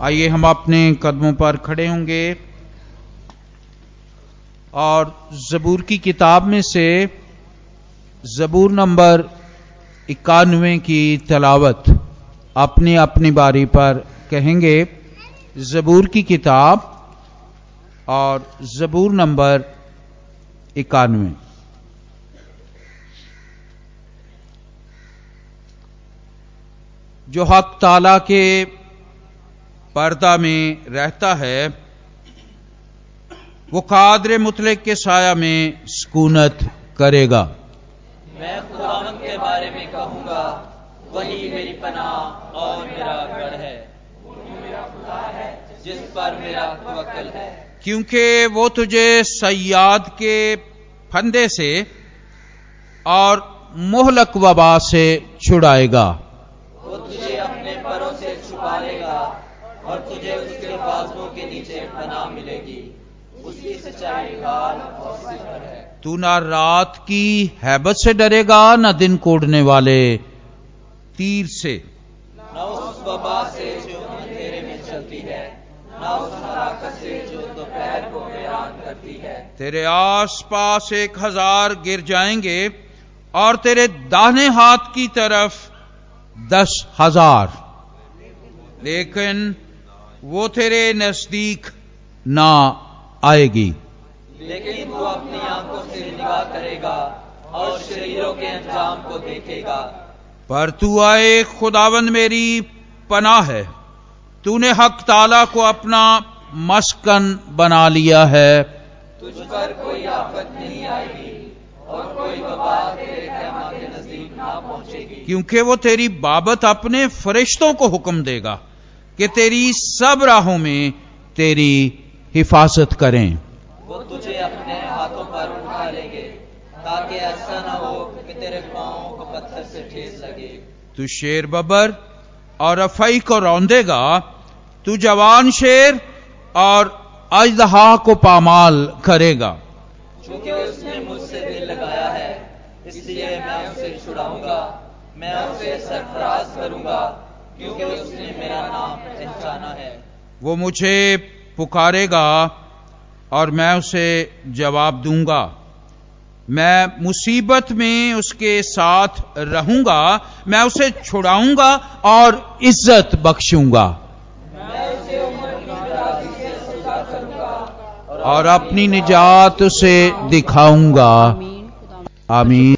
आइए हम अपने कदमों पर खड़े होंगे और जबूर की किताब में से जबूर नंबर इक्यानवे की तलावत अपनी अपनी बारी पर कहेंगे, जबूर की किताब और जबूर नंबर इक्यानवे। जो हक ताला के पर्दा में रहता है वो कादर मुतलक के साया में सुकूनत करेगा। मैं खुदावंद के बारे में कहूँगा वही मेरी पनाह और मेरा गढ़ है। जिस पर मेरा तवक्कल है। क्योंकि वो तुझे सयाद के फंदे से और मोहलक वबा से छुड़ाएगा। वो तुझे अपने परों से छुपा लेगा। और तुझे उसके बाजुओं के नीचे पनाह मिलेगी। उसकी सच्चाई लाल और सिफर है। तू ना रात की हैबत से डरेगा ना दिन कोड़ने वाले तीर से। न उस वबा से जो अंधेरे में चलती है न उस हलाकत से जो दोपहर को हैरान करती है। तेरे आस पास एक हज़ार गिर जाएँगे और तेरे दाहिने हाथ की तरफ़ दस हज़ार। लेकिन वो तेरे नज़दीक ना आएगी। लेकिन तू अपनी आँखों से निगाह करेगा और शरीरों के अंजाम को देखेगा। पर तू आए खुदावंद मेरी पनाह है। तूने हक ताला को अपना मस्कन बना लिया है। तुझ पर कोई आफत नहीं आएगी और कोई वबा तेरे के नज़दीक ना पहुंचेगी। क्योंकि वो तेरी बाबत अपने फरिश्तों को हुक्म देगा। कि तेरी सब राहों में तेरी हिफाजत करें। वो तुझे अपने हाथों पर उठा लेंगे ताकि ऐसा ना हो कि तेरे पाँव को पत्थर से ठेस लगे। तू शेर बबर और अफई को रौंदेगा तू जवान शेर और अजदहा को पामाल करेगा। क्योंकि उसने मुझसे दिल लगाया है इसलिए मैं उसे छुड़ाऊँगा मैं उसे सरफराज करूँगा क्योंकि पहचाना है। वो मुझे पुकारेगा और मैं उसे जवाब दूँगा। मैं मुसीबत में उसके साथ रहूँगा, मैं उसे छुड़ाऊँगा और इज़्ज़त बख्शूँगा। और अपनी निजात उसे दिखाऊँगा। आमीन।